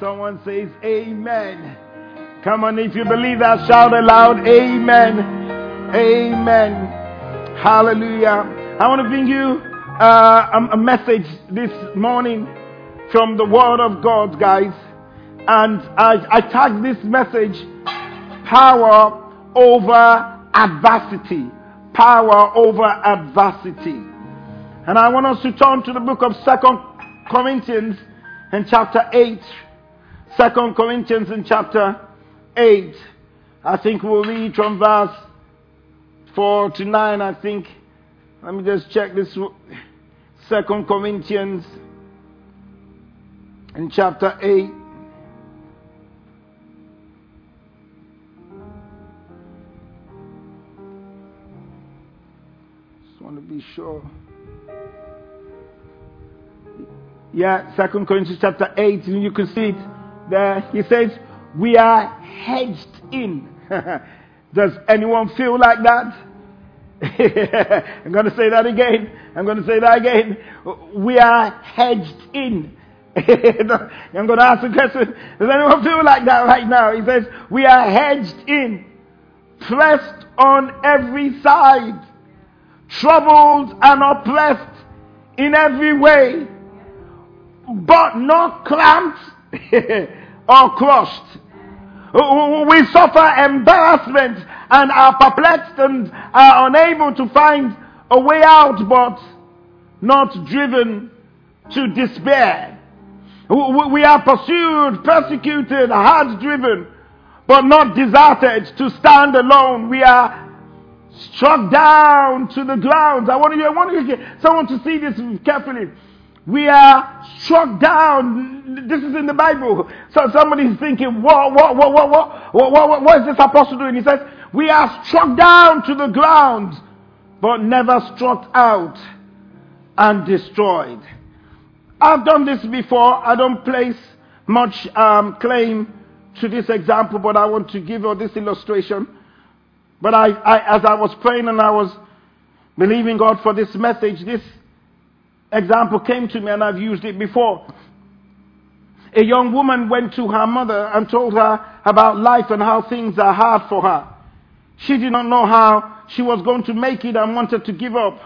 Someone says, Amen. Come on, if you believe that, shout aloud, Amen. Amen. Hallelujah. I want to bring you uh, a, a message this morning from the Word of God, guys. And I, I this message, Power over Adversity. Power over Adversity. And I want us to turn to the book of Second Corinthians in chapter 8. Second Corinthians in chapter 8. I think we'll read from verse 4 to 9, I think. Let me just check this. Second Corinthians in chapter 8. Just want to be sure. Yeah, Second Corinthians chapter 8, and you can see it there. He says, We are hedged in. Does anyone feel like that? I'm going to say that again. I'm going to say that again. We are hedged in. I'm going to ask a question Does anyone feel like that right now? He says, We are hedged in, pressed on every side, troubled and oppressed in every way but not clamped or crushed. We suffer embarrassment and are perplexed and are unable to find a way out, but not driven to despair. We are pursued, persecuted, hard driven, but not deserted to stand alone. We are struck down to the ground. I want you, I want you, someone to see this carefully. We are struck down. This is in the Bible. So somebody's thinking, what, what, what, what, what, what, what, what is this apostle doing? He says, we are struck down to the ground, but never struck out and destroyed. I've done this before. I don't place much um, claim to this example, but I want to give you this illustration. But I, I, as I was praying and I was believing God for this message, this example came to me and I've used it before. A young woman went to her mother and told her about life and how things are hard for her. She did not know how she was going to make it and wanted to give up.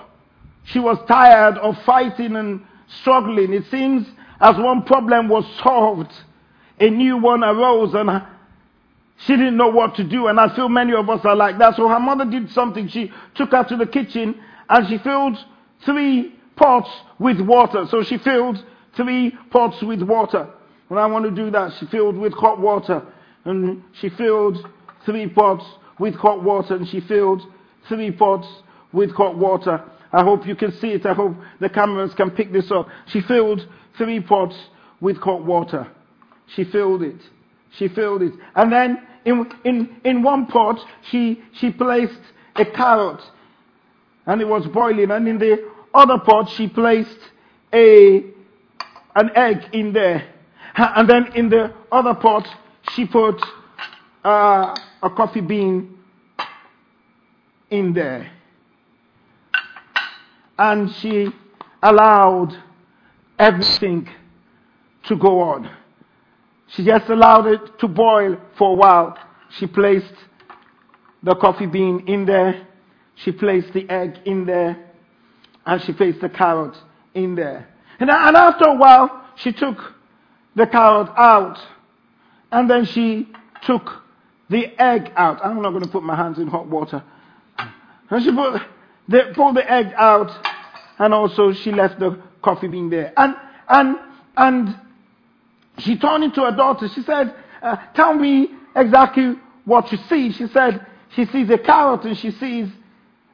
She was tired of fighting and struggling. It seems as one problem was solved, a new one arose and she didn't know what to do. And I feel many of us are like that. So her mother did something. She took her to the kitchen and she filled three pots with water. So she filled three pots with water. When I want to do that, she filled with hot water. And she filled three pots with hot water. And she filled three pots with hot water. I hope you can see it. I hope the cameras can pick this up. She filled three pots with hot water. She filled it. She filled it. And then in, in, in one pot, she, she placed a carrot. And it was boiling. And in the other pot, she placed a, an egg in there. And then in the other pot, she put uh, a coffee bean in there. And she allowed everything to go on. She just allowed it to boil for a while. She placed the coffee bean in there. She placed the egg in there and she placed the carrot in there. And, and after a while, she took the carrot out, and then she took the egg out. I'm not going to put my hands in hot water. And she put the, pulled the egg out, and also she left the coffee bean there. And and and she turned into her daughter. She said, uh, "Tell me exactly what you see." She said she sees a carrot and she sees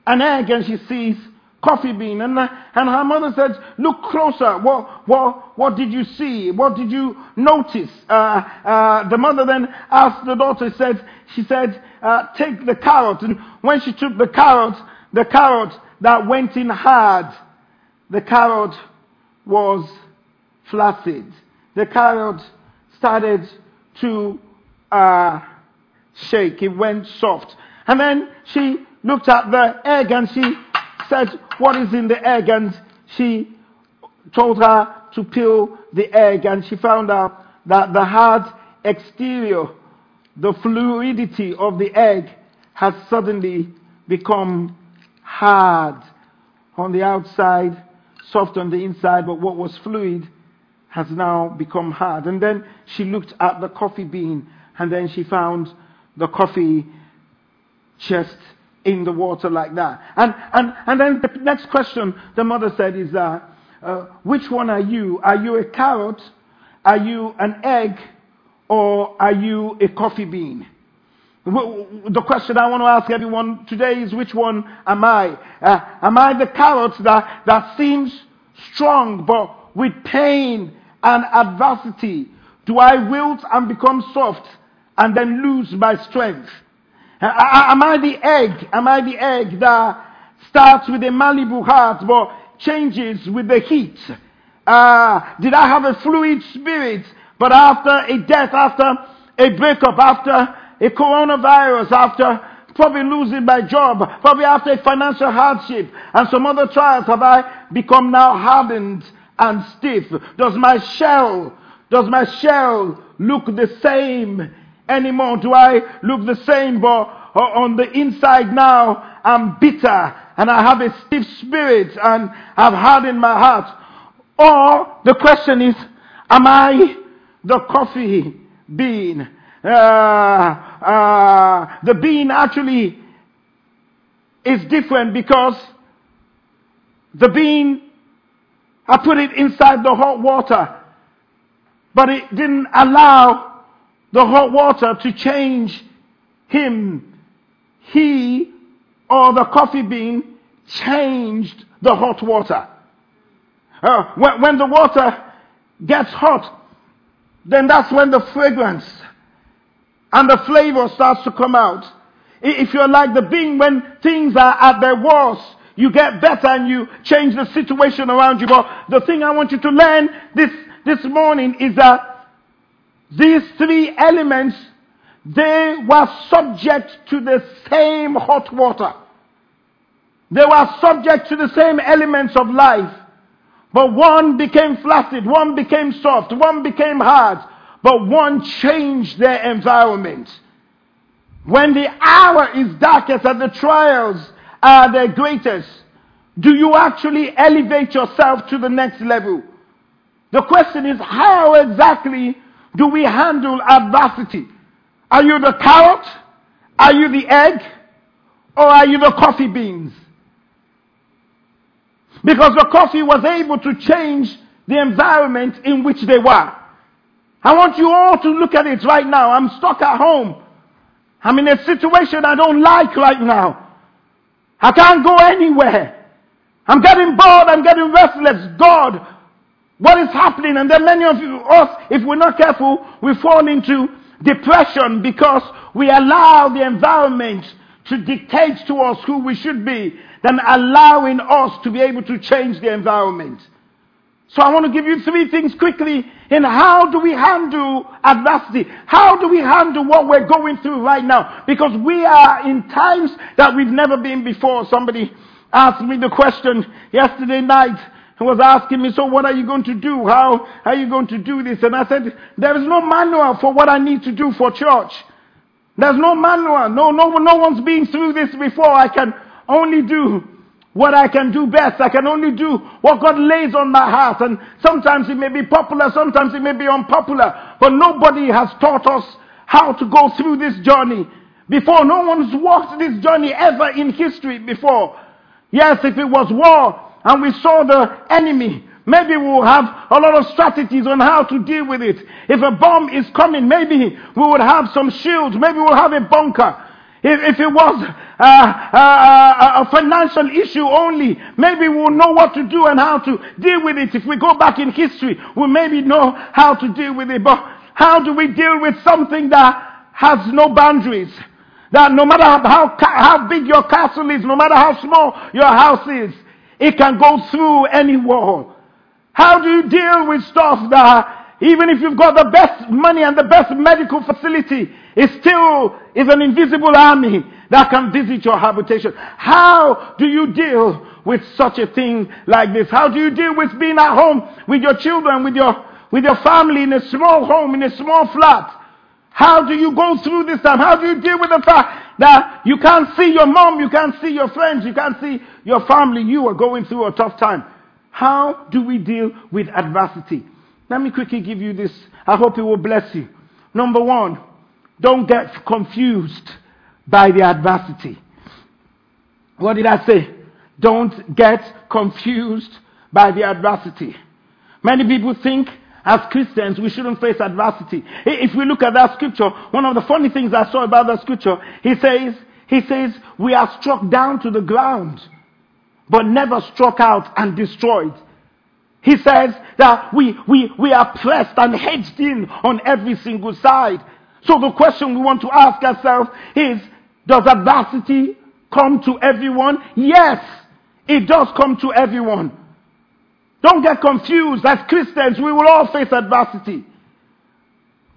an egg and she sees coffee bean. And, and her mother said, look closer. What, what, what did you see? What did you notice? Uh, uh, the mother then asked the daughter, said, she said, uh, take the carrot. And when she took the carrot, the carrot that went in hard, the carrot was flaccid. The carrot started to uh, shake. It went soft. And then she looked at the egg and she said, What is in the egg? And she told her to peel the egg and she found out that the hard exterior, the fluidity of the egg has suddenly become hard on the outside, soft on the inside, but what was fluid has now become hard. And then she looked at the coffee bean and then she found the coffee just in the water like that. And, and, and then the next question the mother said is, uh, uh, which one are you? Are you a carrot? Are you an egg? Or are you a coffee bean? The question I want to ask everyone today is which one am I? Uh, am I the carrot that, that seems strong but with pain and adversity? Do I wilt and become soft and then lose my strength? Am I the egg? Am I the egg that starts with a malleable heart but changes with the heat? Uh, did I have a fluid spirit, but after a death, after a breakup, after a coronavirus, after probably losing my job, probably after a financial hardship and some other trials, have I become now hardened and stiff? Does my shell, does my shell look the same anymore? Do I look the same, but on the inside now I'm bitter and I have a stiff spirit and I've hardened my heart? Or the question is, am I the coffee bean? Uh, uh, the bean actually is different because the bean, I put it inside the hot water, but it didn't allow the hot water to change him. He or the coffee bean changed the hot water. Uh, when, when the water gets hot, then that's when the fragrance and the flavor starts to come out. If you're like the bean, when things are at their worst, you get better and you change the situation around you. But the thing I want you to learn this, this morning is that these three elements, they were subject to the same hot water. They were subject to the same elements of life. But one became flaccid, one became soft, one became hard, but one changed their environment. When the hour is darkest and the trials are the greatest, do you actually elevate yourself to the next level? The question is, how exactly do we handle adversity? Are you the carrot? Are you the egg? Or are you the coffee beans? Because the coffee was able to change the environment in which they were. I want you all to look at it right now. I'm stuck at home. I'm in a situation I don't like right now. I can't go anywhere. I'm getting bored. I'm getting restless. God, what is happening? And then many of us, if we're not careful, we fall into depression because we allow the environment to dictate to us who we should be than allowing us to be able to change the environment. So I want to give you three things quickly in how do we handle adversity? How do we handle what we're going through right now? Because we are in times that we've never been before. Somebody asked me the question yesterday night and was asking me, so what are you going to do? How are you going to do this? And I said, there is no manual for what I need to do for church. There's no manual. No, no, no one's been through this before. I can only do what I can do best. I can only do what God lays on my heart. And sometimes it may be popular, sometimes it may be unpopular. But nobody has taught us how to go through this journey before. No one's walked this journey ever in history before. Yes, if it was war, and we saw the enemy, maybe we'll have a lot of strategies on how to deal with it. If a bomb is coming, maybe we would have some shields, maybe we'll have a bunker. If, if it was uh, uh, a financial issue only, maybe we'll know what to do and how to deal with it. If we go back in history, we'll maybe know how to deal with it. But how do we deal with something that has no boundaries? That no matter how, how big your castle is, no matter how small your house is, it can go through any wall. How do you deal with stuff that even if you've got the best money and the best medical facility, it still is an invisible army that can visit your habitation. How do you deal with such a thing like this? How do you deal with being at home with your children, with your, with your family in a small home, in a small flat? How do you go through this time? How do you deal with the fact that you can't see your mom, you can't see your friends, you can't see your family, you are going through a tough time? How do we deal with adversity? Let me quickly give you this. I hope it will bless you. Number one, don't get confused by the adversity. What did I say? Don't get confused by the adversity. Many people think as Christians we shouldn't face adversity. If we look at that scripture, one of the funny things I saw about that scripture, he says, he says, we are struck down to the ground, but never struck out and destroyed. He says that we, we, we are pressed and hedged in on every single side. So the question we want to ask ourselves is, does adversity come to everyone? Yes, it does come to everyone. Don't get confused. As Christians, we will all face adversity.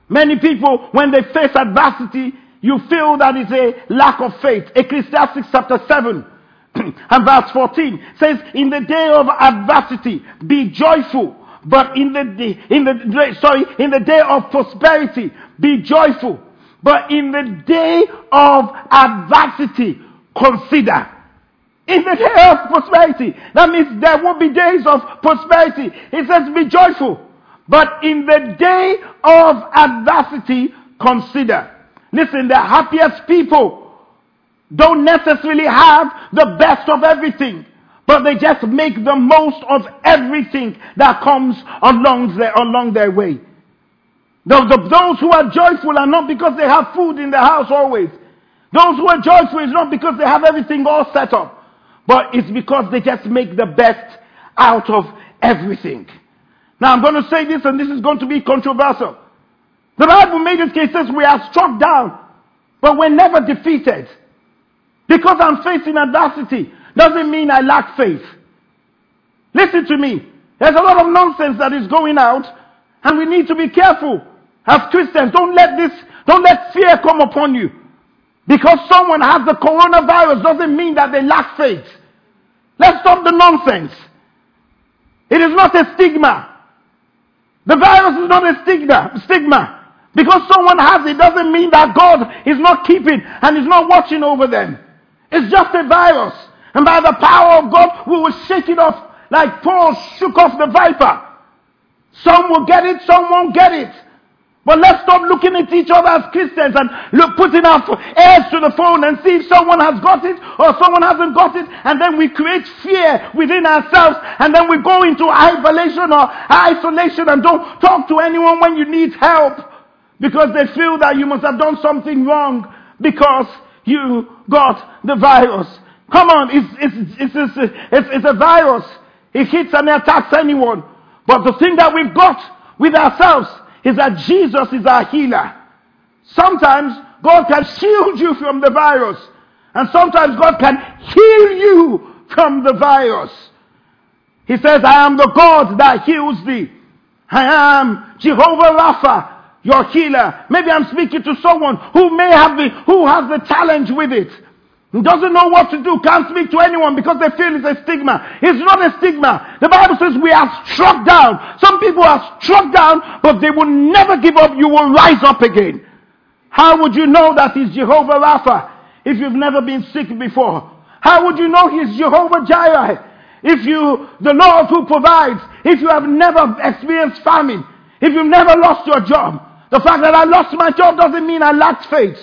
Many people, when they face adversity, you feel that it's a lack of faith. Ecclesiastes chapter 7 and verse 14 says, In the day of adversity, be joyful. But in the day, in the, sorry, in the day of prosperity, be joyful. But in the day of adversity, consider. In the day of prosperity. That means there will be days of prosperity. He says, be joyful. But in the day of adversity, consider. Listen, the happiest people don't necessarily have the best of everything, but they just make the most of everything that comes along their, along their way. The, those who are joyful are not because they have food in the house always. Those who are joyful is not because they have everything all set up, but it's because they just make the best out of everything. Now I'm going to say this and this is going to be controversial. The Bible made it case says we are struck down, but we're never defeated. Because I'm facing adversity doesn't mean I lack faith. Listen to me. There's a lot of nonsense that is going out and we need to be careful. As Christians, don't let this, don't let fear come upon you. Because someone has the coronavirus doesn't mean that they lack faith. Let's stop the nonsense. It is not a stigma. The virus is not a stigma. Stigma. Because someone has it doesn't mean that God is not keeping and is not watching over them. It's just a virus. And by the power of God, we will shake it off like Paul shook off the viper. Some will get it, some won't get it. But let's stop looking at each other as Christians and look, putting our ears to the phone and see if someone has got it or someone hasn't got it. And then we create fear within ourselves and then we go into isolation or isolation and don't talk to anyone when you need help because they feel that you must have done something wrong because you got the virus. Come on, it's, it's, it's, it's, it's a virus. It hits and attacks anyone. But the thing that we've got with ourselves is that Jesus is our healer. Sometimes God can shield you from the virus. And sometimes God can heal you from the virus. He says, I am the God that heals thee. I am Jehovah Rapha, your healer. Maybe I'm speaking to someone who may have the, who has the challenge with it. Doesn't know what to do, can't speak to anyone because they feel it's a stigma. It's not a stigma. The Bible says we are struck down. Some people are struck down, but they will never give up. You will rise up again. How would you know that he's Jehovah Rapha if you've never been sick before? How would you know he's Jehovah Jireh if you, the Lord who provides, if you have never experienced famine, if you've never lost your job? The fact that I lost my job doesn't mean I lacked faith.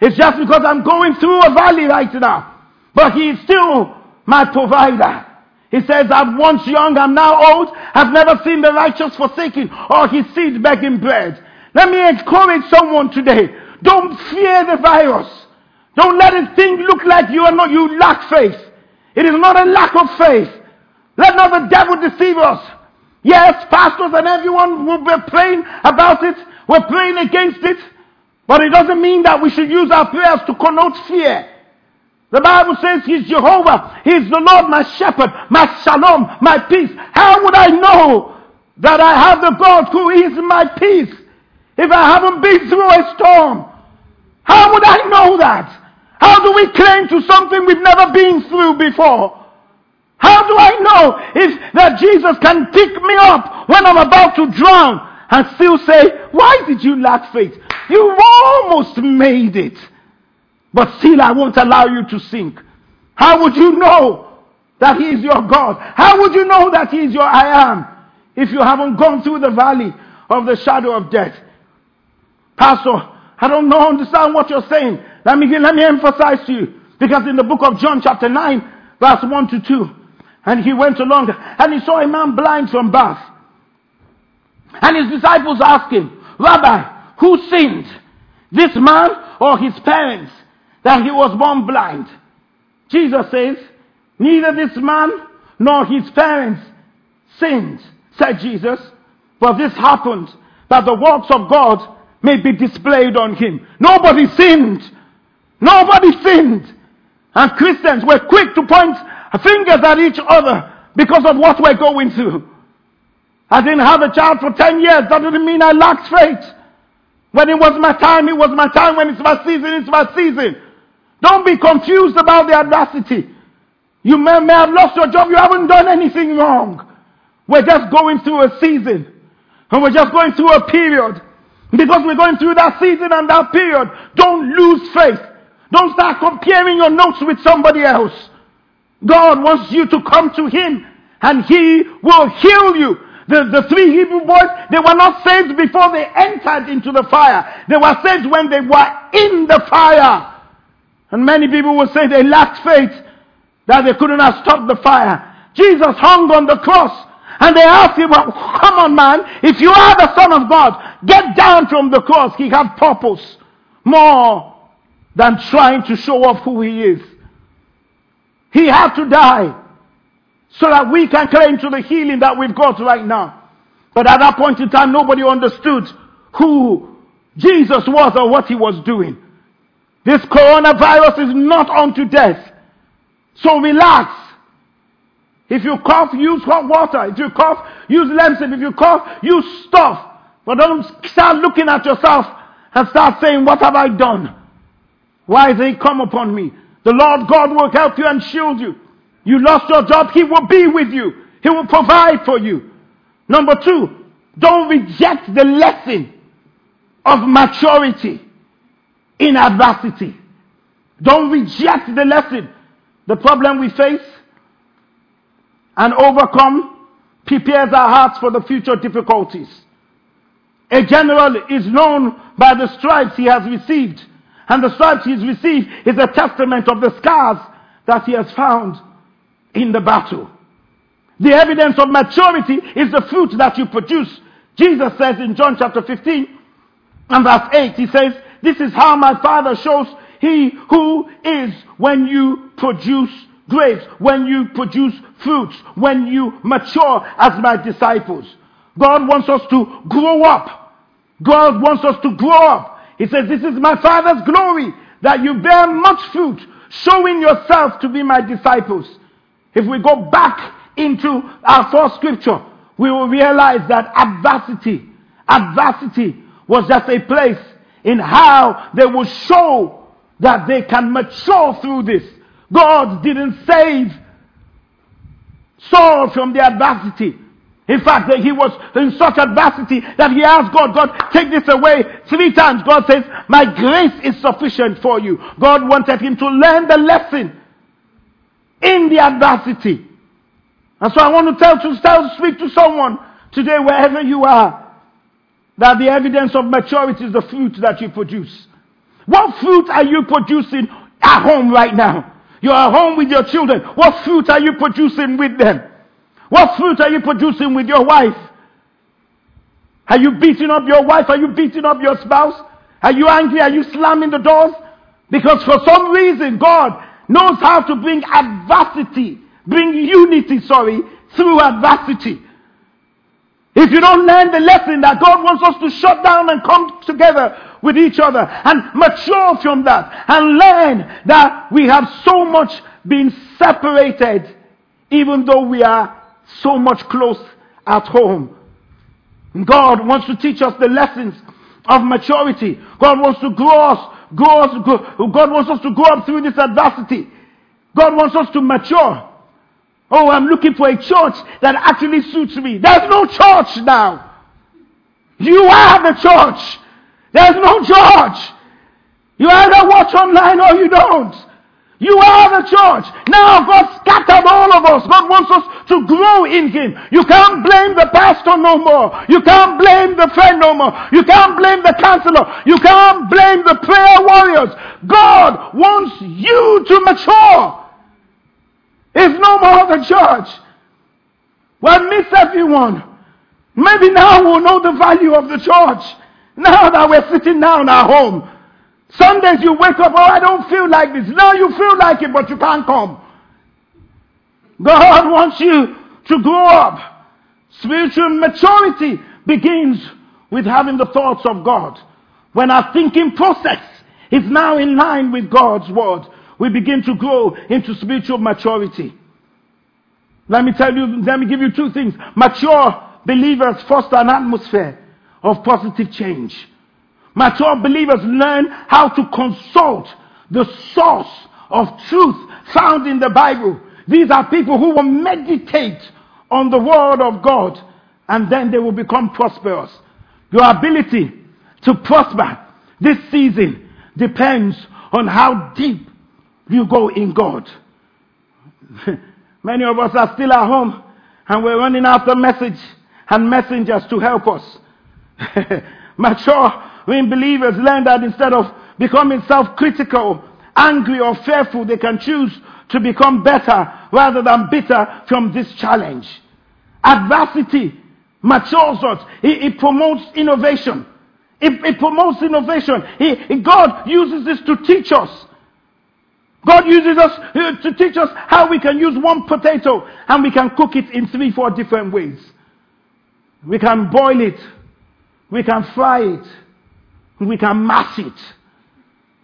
It's just because I'm going through a valley right now. But He is still my provider. He says, I'm once young, I'm now old, I've never seen the righteous forsaken or his seed begging bread. Let me encourage someone today. Don't fear the virus. Don't let it think look like you are not you lack faith. It is not a lack of faith. Let not the devil deceive us. Yes, pastors and everyone will be praying about it. We're praying against it. But it doesn't mean that we should use our prayers to connote fear. The Bible says He's Jehovah. He's the Lord, my shepherd, my shalom, my peace. How would I know that I have the God who is my peace if I haven't been through a storm? How would I know that? How do we claim to something we've never been through before? How do I know if that Jesus can pick me up when I'm about to drown and still say, why did you lack faith? You almost made it. But still I won't allow you to sink. How would you know that He is your God? How would you know that He is your I am if you haven't gone through the valley of the shadow of death? Pastor, I don't know, understand what you're saying. Let me, let me emphasize to you. Because in the book of John chapter 9, verse 1 to 2, and he went along and he saw a man blind from birth. And his disciples asked him, Rabbi, who sinned? This man or his parents that he was born blind? Jesus says, neither this man nor his parents sinned, said Jesus, but this happened that the works of God may be displayed on him. Nobody sinned. Nobody sinned. And Christians were quick to point fingers at each other because of what we're going through. I didn't have a child for 10 years. That didn't mean I lacked faith. When it was my time, it was my time. When it's my season, it's my season. Don't be confused about the adversity. You may, may have lost your job. You haven't done anything wrong. We're just going through a season. And we're just going through a period. Because we're going through that season and that period. Don't lose faith. Don't start comparing your notes with somebody else. God wants you to come to Him and He will heal you. The, the three Hebrew boys, they were not saved before they entered into the fire. They were saved when they were in the fire. And many people will say they lacked faith, that they couldn't have stopped the fire. Jesus hung on the cross. And they asked him, well, come on man, if you are the son of God, get down from the cross. He had purpose more than trying to show off who he is. He had to die so that we can claim to the healing that we've got right now. But at that point in time, nobody understood who Jesus was or what he was doing. This coronavirus is not unto death. So relax. If you cough, use hot water. If you cough, use Lemsip. If you cough, use stuff. But don't start looking at yourself and start saying, what have I done? Why has he come upon me? The Lord God will help you and shield you. You lost your job, He will be with you. He will provide for you. Number two, don't reject the lesson of maturity in adversity. Don't reject the lesson. The problem we face and overcome prepares our hearts for the future difficulties. A general is known by the stripes he has received. And the stripes he's received is a testament of the scars that he has found in the battle. The evidence of maturity is the fruit that you produce. Jesus says in John chapter 15 and verse 8, he says, This is how my Father shows he who is when you produce grapes, when you produce fruits, when you mature as my disciples. God wants us to grow up. God wants us to grow up. He says, This is my Father's glory, that you bear much fruit, showing yourself to be my disciples. If we go back into our first scripture, we will realize that adversity, adversity was just a place in how they will show that they can mature through this. God didn't save Saul from the adversity. In fact, he was in such adversity that he asked God, God, take this away. Three times God says, my grace is sufficient for you. God wanted him to learn the lesson in the adversity. And so I want to tell to tell, speak to someone today, wherever you are, that the evidence of maturity is the fruit that you produce. What fruit are you producing at home right now? You're at home with your children. What fruit are you producing with them? What fruit are you producing with your wife? Are you beating up your wife? Are you beating up your spouse? Are you angry? Are you slamming the doors? Because for some reason, God knows how to bring adversity, bring unity, sorry, through adversity. If you don't learn the lesson that God wants us to shut down and come together with each other and mature from that and learn that we have so much been separated even though we are so much close at home. God wants to teach us the lessons of maturity. God wants to grow us, us, grow, God wants us to grow up through this adversity. God wants us to mature. Oh, I'm looking for a church that actually suits me. There's no church now. You are the church. There's no church. You either watch online or you don't. You are the church. Now God scattered all of us. God wants us to grow in Him. You can't blame the pastor no more. You can't blame the friend no more. You can't blame the counselor. You can't blame the prayer warriors. God wants you to mature. It's no more the church. We'll miss everyone. Maybe now we'll know the value of the church. Now that we're sitting down at home. Sundays you wake up, oh, I don't feel like this. Now you feel like it, but you can't come. God wants you to grow up. Spiritual maturity begins with having the thoughts of God. When our thinking process is now in line with God's word, we begin to grow into spiritual maturity. Let me tell you, let me give you two things. Mature believers foster an atmosphere of positive change. Mature believers learn how to consult the source of truth found in the Bible. These are people who will meditate on the Word of God and then they will become prosperous. Your ability to prosper this season depends on how deep you go in God. Many of us are still at home and we're running after message and messengers to help us. Mature when believers learn that instead of becoming self-critical, angry or fearful, they can choose to become better rather than bitter from this challenge. Adversity matures us. It, it promotes innovation. It, it promotes innovation. God uses this to teach us. God uses us uh, to teach us how we can use one potato and we can cook it in three, four different ways. We can boil it. We can fry it. We can mash it.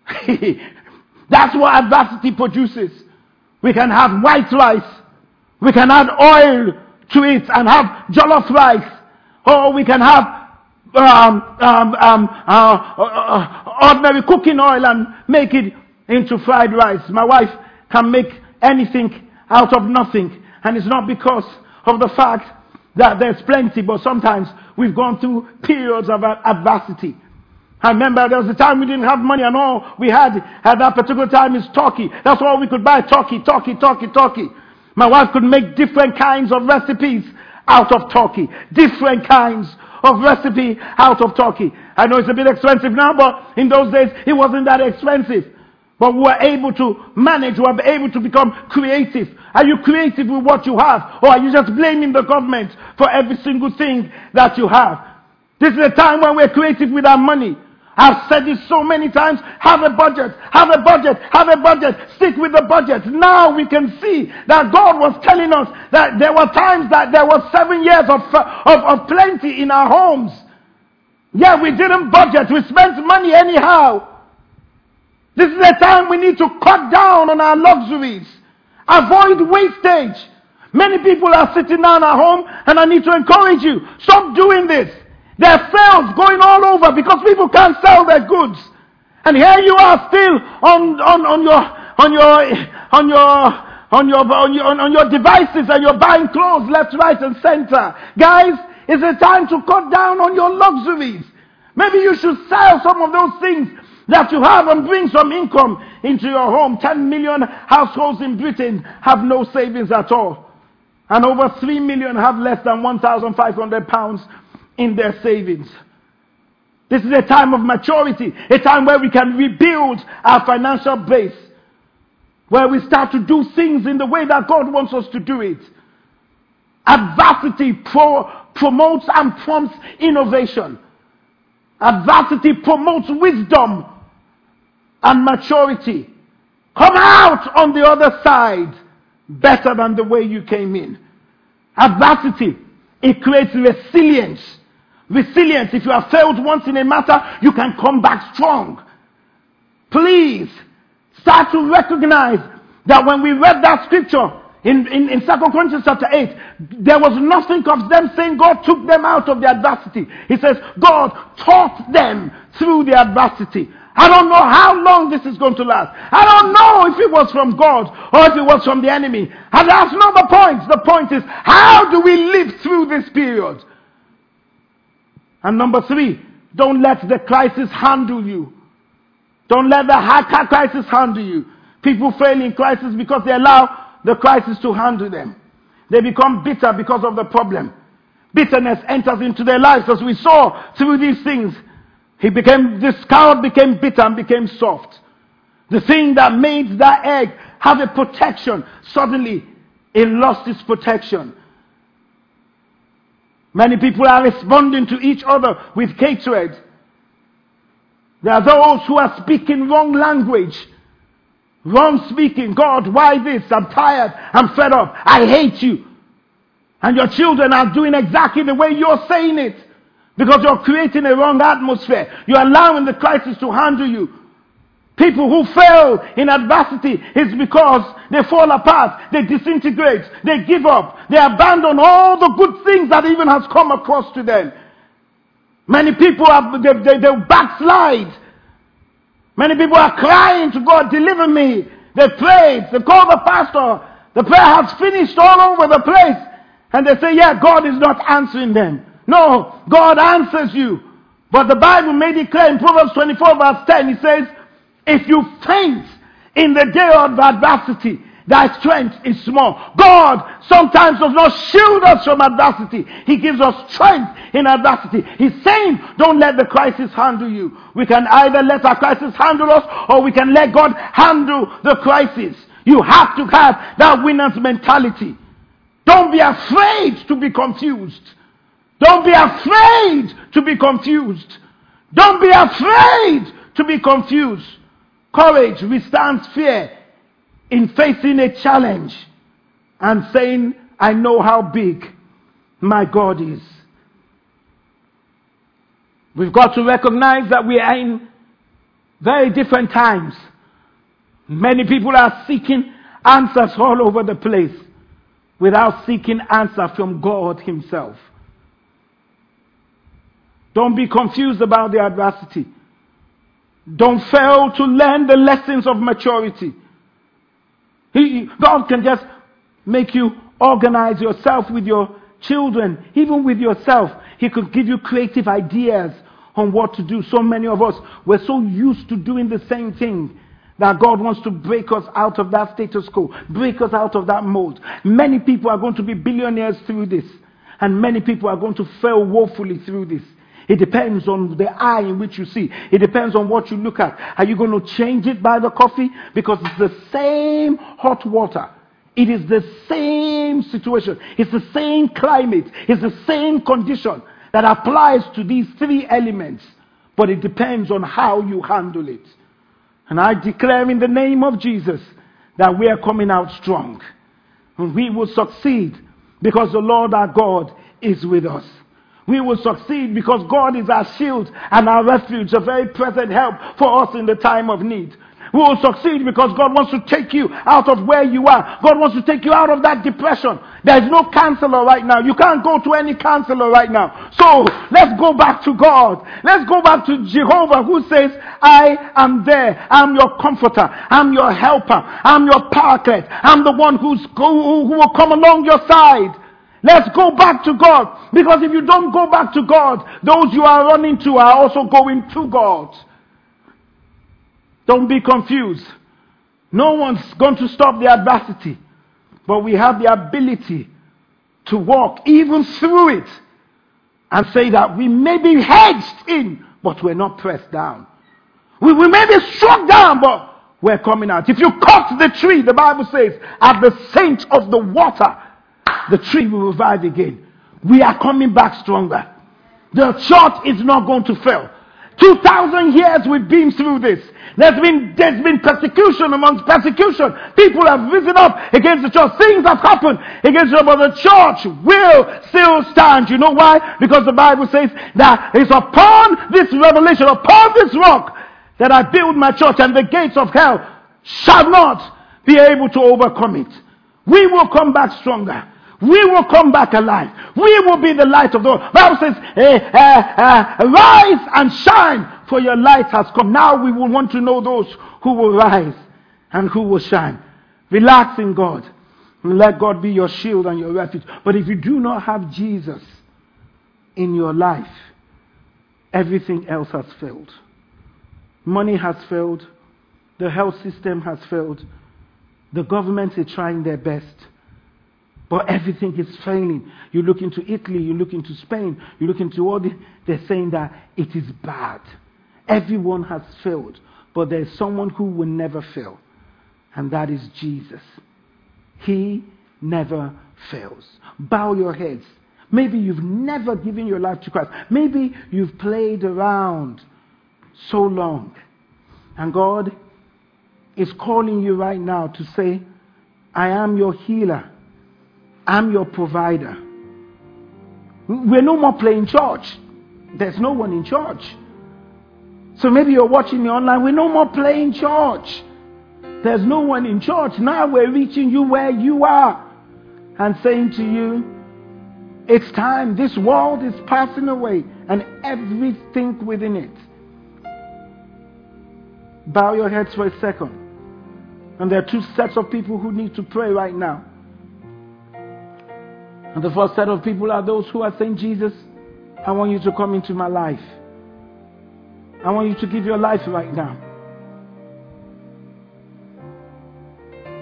That's what adversity produces. We can have white rice. We can add oil to it and have jollof rice. Or we can have um, um, um, uh, uh, uh, ordinary cooking oil and make it into fried rice. My wife can make anything out of nothing. And it's not because of the fact that there's plenty, but sometimes we've gone through periods of adversity. I remember there was a time we didn't have money and all we had at that particular time is turkey. That's all we could buy, turkey, turkey, turkey, turkey. My wife could make different kinds of recipes out of turkey. Different kinds of recipe out of turkey. I know it's a bit expensive now, but in those days it wasn't that expensive. But we were able to manage, we were able to become creative. Are you creative with what you have? Or are you just blaming the government for every single thing that you have? This is a time when we're creative with our money. I've said this so many times. Have a budget. Have a budget. Have a budget. Stick with the budget. Now we can see that God was telling us that there were times that there was seven years of, uh, of, of plenty in our homes. Yeah, we didn't budget. We spent money anyhow. This is a time we need to cut down on our luxuries. Avoid wastage. Many people are sitting down at home and I need to encourage you. Stop doing this. There are sales going all over because people can't sell their goods. And here you are still on, on, on your, on your, on your, on your, on your, on your devices and you're buying clothes left, right and center. Guys, it's a time to cut down on your luxuries. Maybe you should sell some of those things that you have and bring some income into your home. 10 million households in Britain have no savings at all. And over 3 million have less than 1,500 pounds in their savings. This is a time of maturity, a time where we can rebuild our financial base, where we start to do things in the way that God wants us to do it. Adversity pro- promotes and prompts innovation. Adversity promotes wisdom. and maturity. Come out on the other side better than the way you came in. Adversity, it creates resilience. Resilience, if you have failed once in a matter, you can come back strong. Please start to recognize that when we read that scripture in, in, in 2 Corinthians chapter 8, there was nothing of them saying God took them out of the adversity. He says God taught them through the adversity. I don't know how long this is going to last. I don't know if it was from God or if it was from the enemy. And that's not the point. The point is, how do we live through this period? And number three, don't let the crisis handle you. Don't let the crisis handle you. People fail in crisis because they allow the crisis to handle them. They become bitter because of the problem. Bitterness enters into their lives as we saw through these things. He became, this cow became bitter and became soft. The thing that made that egg have a protection, suddenly it lost its protection. Many people are responding to each other with hatred. There are those who are speaking wrong language. Wrong speaking. God, why this? I'm tired. I'm fed up. I hate you. And your children are doing exactly the way you're saying it. Because you're creating a wrong atmosphere. You're allowing the crisis to handle you. People who fail in adversity is because they fall apart, they disintegrate, they give up, they abandon all the good things that even has come across to them. Many people are, they, they, they backslide. Many people are crying to God, deliver me. They prayed, they called the pastor, the prayer has finished all over the place. And they say, yeah, God is not answering them. No, God answers you. But the Bible made it clear in Proverbs 24 verse 10, it says, if you faint in the day of adversity, thy strength is small. God sometimes does not shield us from adversity. He gives us strength in adversity. He's saying, don't let the crisis handle you. We can either let our crisis handle us or we can let God handle the crisis. You have to have that winner's mentality. Don't be afraid to be confused. Don't be afraid to be confused. Don't be afraid to be confused. Courage withstands fear in facing a challenge and saying, I know how big my God is. We've got to recognize that we are in very different times. Many people are seeking answers all over the place without seeking answer from God Himself. Don't be confused about the adversity. Don't fail to learn the lessons of maturity. He, God can just make you organize yourself with your children, even with yourself. He could give you creative ideas on what to do. So many of us, we're so used to doing the same thing that God wants to break us out of that status quo, break us out of that mold. Many people are going to be billionaires through this, and many people are going to fail woefully through this. It depends on the eye in which you see. It depends on what you look at. Are you going to change it by the coffee? Because it's the same hot water. It is the same situation. It's the same climate. It's the same condition that applies to these three elements. But it depends on how you handle it. And I declare in the name of Jesus that we are coming out strong. And we will succeed because the Lord our God is with us we will succeed because God is our shield and our refuge, a very present help for us in the time of need. We will succeed because God wants to take you out of where you are. God wants to take you out of that depression. There is no counselor right now. You can't go to any counselor right now. So let's go back to God. Let's go back to Jehovah who says, I am there. I'm your comforter. I'm your helper. I'm your paraclete. I'm the one who, who will come along your side. Let's go back to God. Because if you don't go back to God, those you are running to are also going to God. Don't be confused. No one's going to stop the adversity. But we have the ability to walk even through it and say that we may be hedged in, but we're not pressed down. We, we may be struck down, but we're coming out. If you cut the tree, the Bible says, at the scent of the water, the tree will revive again. We are coming back stronger. The church is not going to fail. 2,000 years we've been through this. There's been, there's been persecution amongst persecution. People have risen up against the church. Things have happened against the church, but the church will still stand. You know why? Because the Bible says that it's upon this revelation, upon this rock, that I build my church and the gates of hell shall not be able to overcome it. We will come back stronger. We will come back alive. We will be the light of the world. Bible says, eh, eh, eh, rise and shine for your light has come. Now we will want to know those who will rise and who will shine. Relax in God. And let God be your shield and your refuge. But if you do not have Jesus in your life, everything else has failed. Money has failed. The health system has failed. The government is trying their best. But everything is failing. You look into Italy, you look into Spain, you look into all the, they're saying that it is bad. Everyone has failed. But there's someone who will never fail. And that is Jesus. He never fails. Bow your heads. Maybe you've never given your life to Christ. Maybe you've played around so long. And God is calling you right now to say, I am your healer. I'm your provider. We're no more playing church. There's no one in church. So maybe you're watching me online. We're no more playing church. There's no one in church. Now we're reaching you where you are and saying to you, it's time. This world is passing away and everything within it. Bow your heads for a second. And there are two sets of people who need to pray right now. And the first set of people are those who are saying, Jesus, I want you to come into my life. I want you to give your life right now.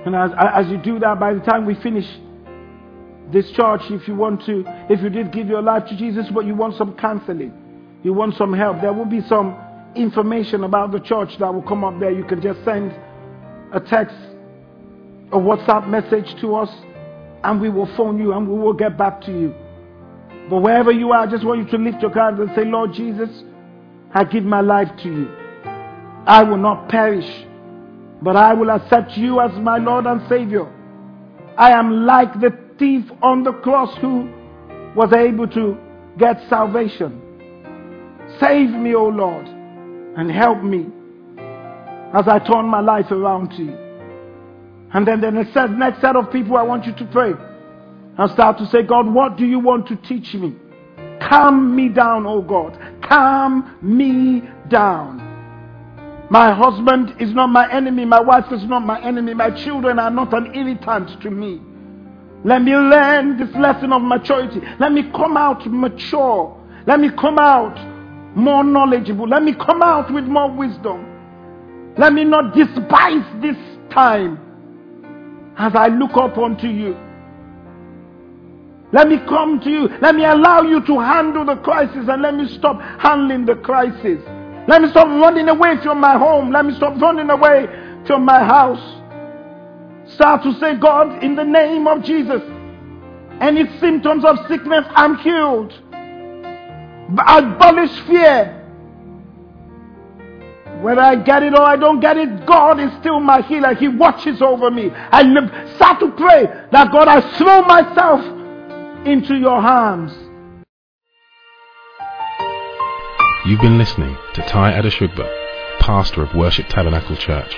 And as, as you do that, by the time we finish this church, if you want to, if you did give your life to Jesus, but you want some counseling, you want some help, there will be some information about the church that will come up there. You can just send a text, a WhatsApp message to us, and we will phone you and we will get back to you. But wherever you are, I just want you to lift your hands and say, Lord Jesus, I give my life to you. I will not perish, but I will accept you as my Lord and Savior. I am like the thief on the cross who was able to get salvation. Save me, O Lord, and help me as I turn my life around to you. And then the next set, of people, I want you to pray and start to say, God, what do you want to teach me? Calm me down, oh God. Calm me down. My husband is not my enemy. My wife is not my enemy. My children are not an irritant to me. Let me learn this lesson of maturity. Let me come out mature. Let me come out more knowledgeable. Let me come out with more wisdom. Let me not despise this time as I look up unto you. Let me come to you. Let me allow you to handle the crisis and let me stop handling the crisis. Let me stop running away from my home. Let me stop running away from my house. Start to say, God, in the name of Jesus, any symptoms of sickness, I'm healed. Abolish fear. Whether I get it or I don't get it, God is still my healer. He watches over me. I start to pray that God, I throw myself into your hands. You've been listening to Ty Adeshugba, pastor of Worship Tabernacle Church.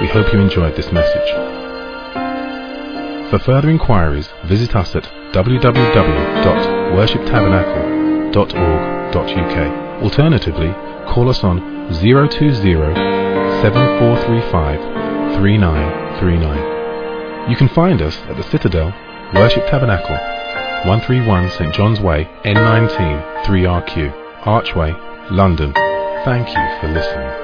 We hope you enjoyed this message. For further inquiries, visit us at www.worshiptabernacle.org.uk. Alternatively, call us on 020 7435 3939. You can find us at the Citadel, Worship Tabernacle, 131 St John's Way, N19 3RQ, Archway, London. Thank you for listening.